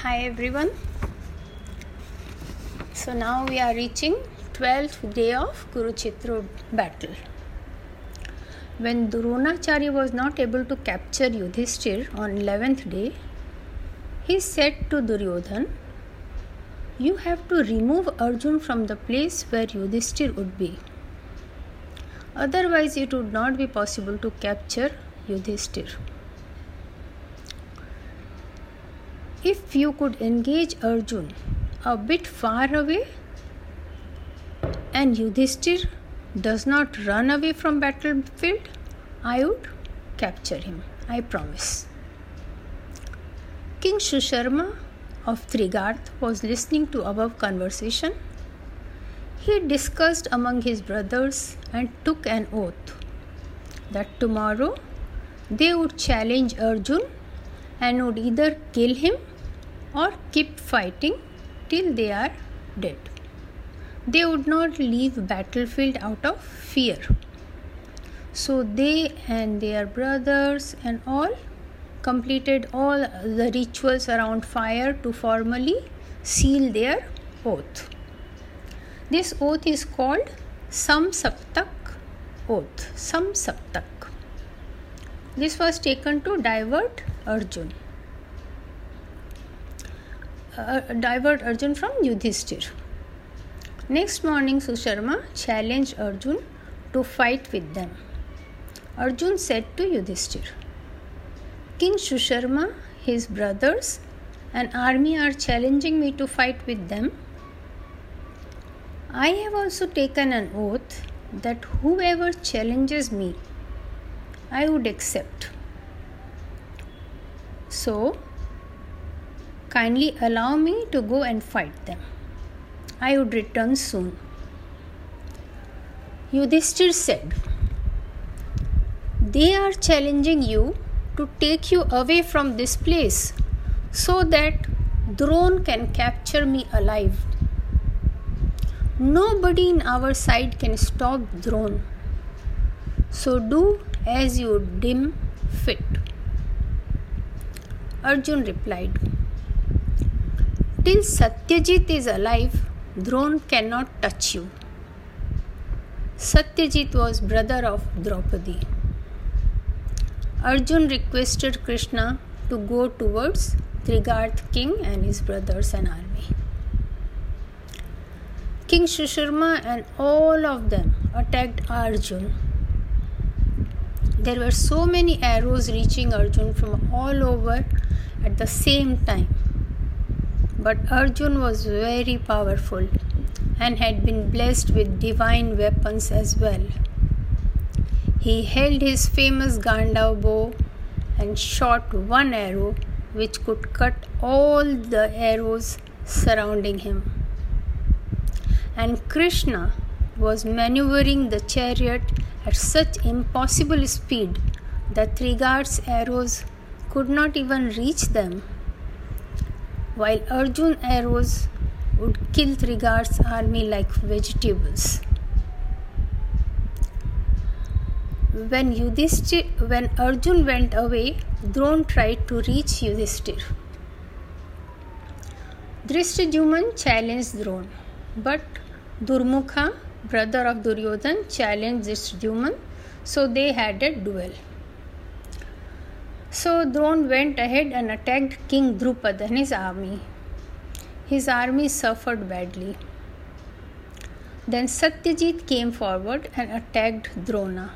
Hi everyone. So now we are reaching 12th day of Kurukshetra battle. When Dronacharya was not able to capture Yudhishthir on 11th day, he said to Duryodhan, You have to remove Arjun from the place where Yudhishthir would be. Otherwise, it would not be possible to capture Yudhishthir. If you could engage Arjun a bit far away and Yudhishthir does not run away from battlefield, I would capture him. I promise. King Susharma of Trigarth was listening to above conversation. He discussed among his brothers and took an oath that tomorrow they would challenge Arjun and would either kill him or keep fighting till they are dead. They would not leave battlefield out of fear. So they and their brothers and all completed all the rituals around fire to formally seal their oath. This oath is called Samsaptak oath. Samsaptak. This was taken to divert Arjun uh, divert Arjun from Yudhishthir. Next morning, Susharma challenged Arjun to fight with them. Arjun said to Yudhishthir, King Susharma, his brothers, and army are challenging me to fight with them. I have also taken an oath that whoever challenges me, I would accept. So, Kindly allow me to go and fight them. I would return soon. Yudhishthir said, They are challenging you to take you away from this place so that Drone can capture me alive. Nobody in our side can stop Drone. So do as you deem fit. Arjun replied, Till Satyajit is alive, Dron cannot touch you. Satyajit was brother of Draupadi. Arjun requested Krishna to go towards Trigarth king and his brothers and army. King Susharma and all of them attacked Arjun. There were so many arrows reaching Arjun from all over at the same time. But Arjun was very powerful and had been blessed with divine weapons as well. He held his famous Gandav bow and shot one arrow which could cut all the arrows surrounding him. And Krishna was maneuvering the chariot at such impossible speed that Trigarth's arrows could not even reach them while Arjun arrows would kill Trigarth's army like vegetables. When Yudhishthir, when Arjun went away, Dron tried to reach Yudhishthir. Drishtadyuman challenged Dron, but Durmukha, brother of Duryodhan, challenged Drishtadyuman, so they had a duel. So Dron went ahead and attacked King Drupad and his army. His army suffered badly. Then Satyajit came forward and attacked Drona.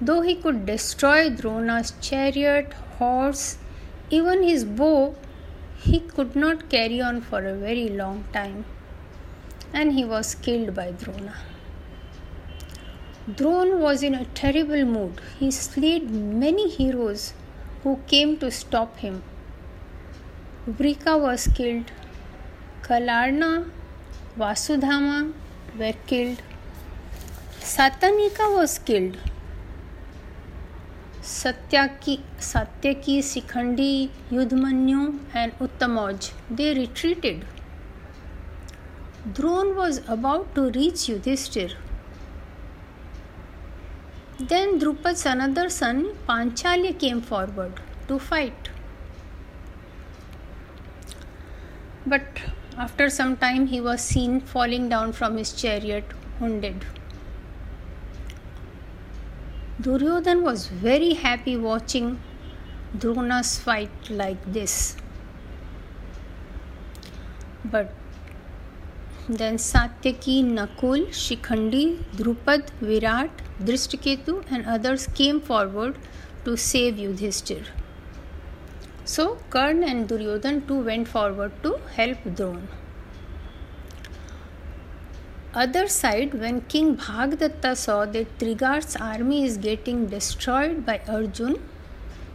Though he could destroy Drona's chariot, horse, even his bow, he could not carry on for a very long time and he was killed by Drona. Dron was in a terrible mood. He slayed many heroes who came to stop him. Vrika was killed. Kalarna, Vasudhama were killed. Satanika was killed. Satyaki, Satyaki, Sikhandi, Yudhmanyu, and Uttamaj. they retreated. Dron was about to reach Yudhishthir then Drupad's another son, Panchalya, came forward to fight. But after some time, he was seen falling down from his chariot, wounded. Duryodhan was very happy watching Drona's fight like this. But then Satyaki, Nakul, Shikhandi, Drupad, Virat, Drishtaketu, and others came forward to save Yudhishthir. So Karn and Duryodhan too went forward to help Drona. Other side, when King Bhagdatta saw that Trigar's army is getting destroyed by Arjun,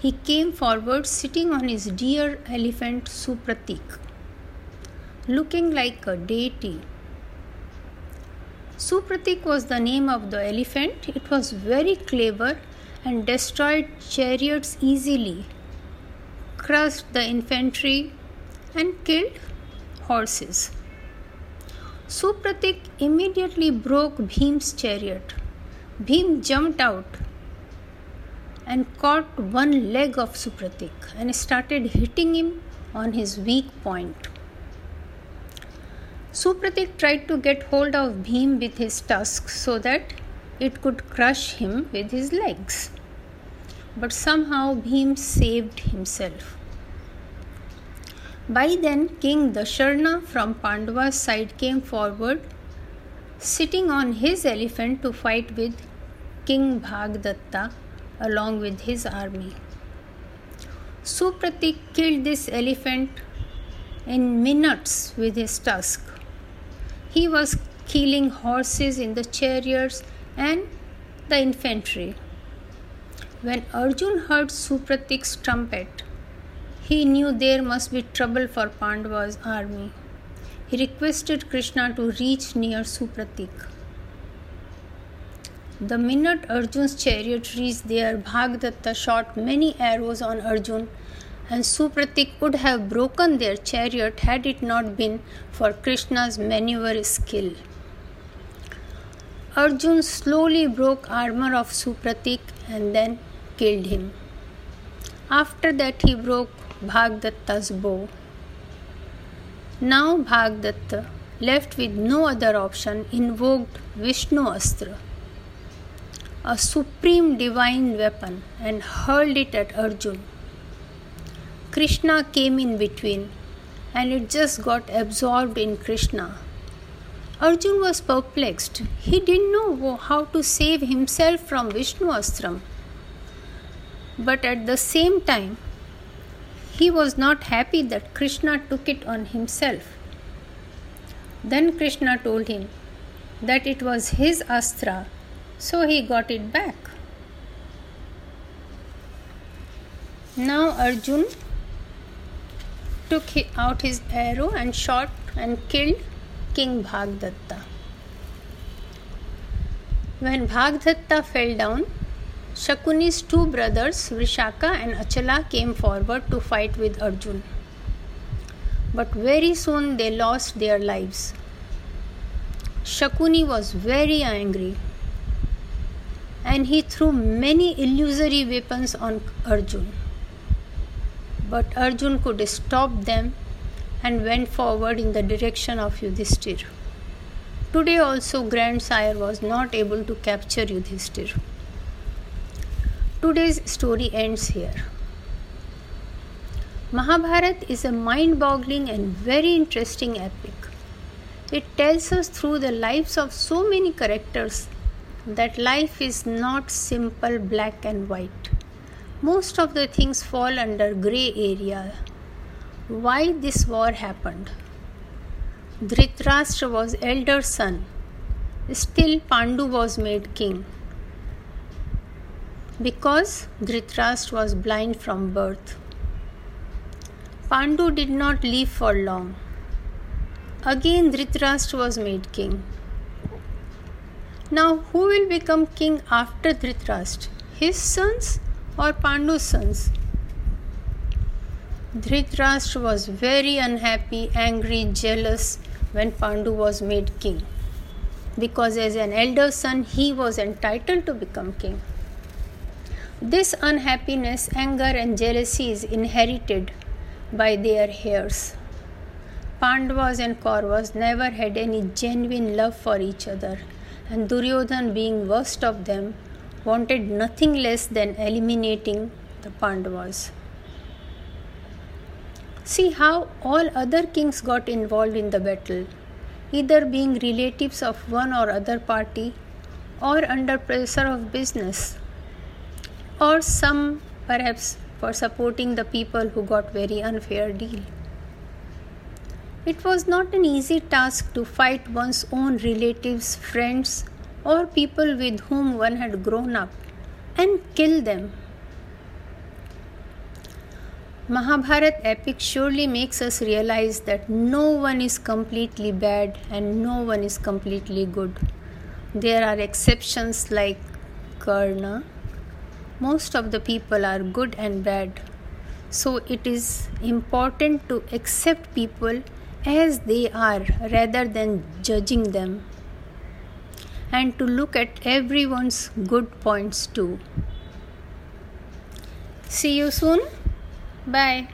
he came forward sitting on his dear elephant Supratik looking like a deity. Supratik was the name of the elephant. It was very clever and destroyed chariots easily, crushed the infantry, and killed horses. Supratik immediately broke Bhim's chariot. Bhim jumped out and caught one leg of Supratik and started hitting him on his weak point. Supratik tried to get hold of Bhim with his tusks so that it could crush him with his legs. But somehow Bhim saved himself. By then, King Dasharna from Pandava's side came forward, sitting on his elephant to fight with King Bhagdatta along with his army. Supratik killed this elephant in minutes with his tusk. He was killing horses in the chariots and the infantry. When Arjun heard Supratik's trumpet, he knew there must be trouble for Pandava's army. He requested Krishna to reach near Supratik. The minute Arjun's chariot reached there, Bhagdatta shot many arrows on Arjun and Supratik would have broken their chariot had it not been for Krishna's maneuver skill. Arjun slowly broke armor of Supratik and then killed him. After that he broke Bhagdatta's bow. Now Bhagdatta, left with no other option, invoked Vishnu Astra, a supreme divine weapon, and hurled it at Arjun. Krishna came in between and it just got absorbed in Krishna. Arjun was perplexed. He didn't know how to save himself from Vishnu Astram. But at the same time, he was not happy that Krishna took it on himself. Then Krishna told him that it was his astra, so he got it back. Now Arjun took out his arrow and shot and killed King Bhagdatta. When Bhagdatta fell down, Shakuni's two brothers, Vrishaka and Achala, came forward to fight with Arjun. But very soon they lost their lives. Shakuni was very angry and he threw many illusory weapons on Arjun but Arjun could stop them and went forward in the direction of Yudhishthir. Today also Grandsire was not able to capture Yudhishthir. Today's story ends here. Mahabharat is a mind boggling and very interesting epic. It tells us through the lives of so many characters that life is not simple black and white most of the things fall under gray area. Why this war happened? Dhritarashtra was elder son. Still Pandu was made king. Because Dhritarashtra was blind from birth. Pandu did not live for long. Again Dhritarashtra was made king. Now who will become king after Dhritarashtra? His sons or Pandu's sons. Dhritarashtra was very unhappy, angry, jealous when Pandu was made king because as an elder son he was entitled to become king. This unhappiness, anger, and jealousy is inherited by their heirs. Pandavas and Kauravas never had any genuine love for each other, and Duryodhan, being worst of them, wanted nothing less than eliminating the Pandavas. See how all other kings got involved in the battle, either being relatives of one or other party or under pressure of business, or some perhaps for supporting the people who got very unfair deal. It was not an easy task to fight one's own relatives, friends, or people with whom one had grown up and kill them Mahabharat epic surely makes us realize that no one is completely bad and no one is completely good. There are exceptions like Karna. Most of the people are good and bad. So it is important to accept people as they are rather than judging them. And to look at everyone's good points too. See you soon. Bye.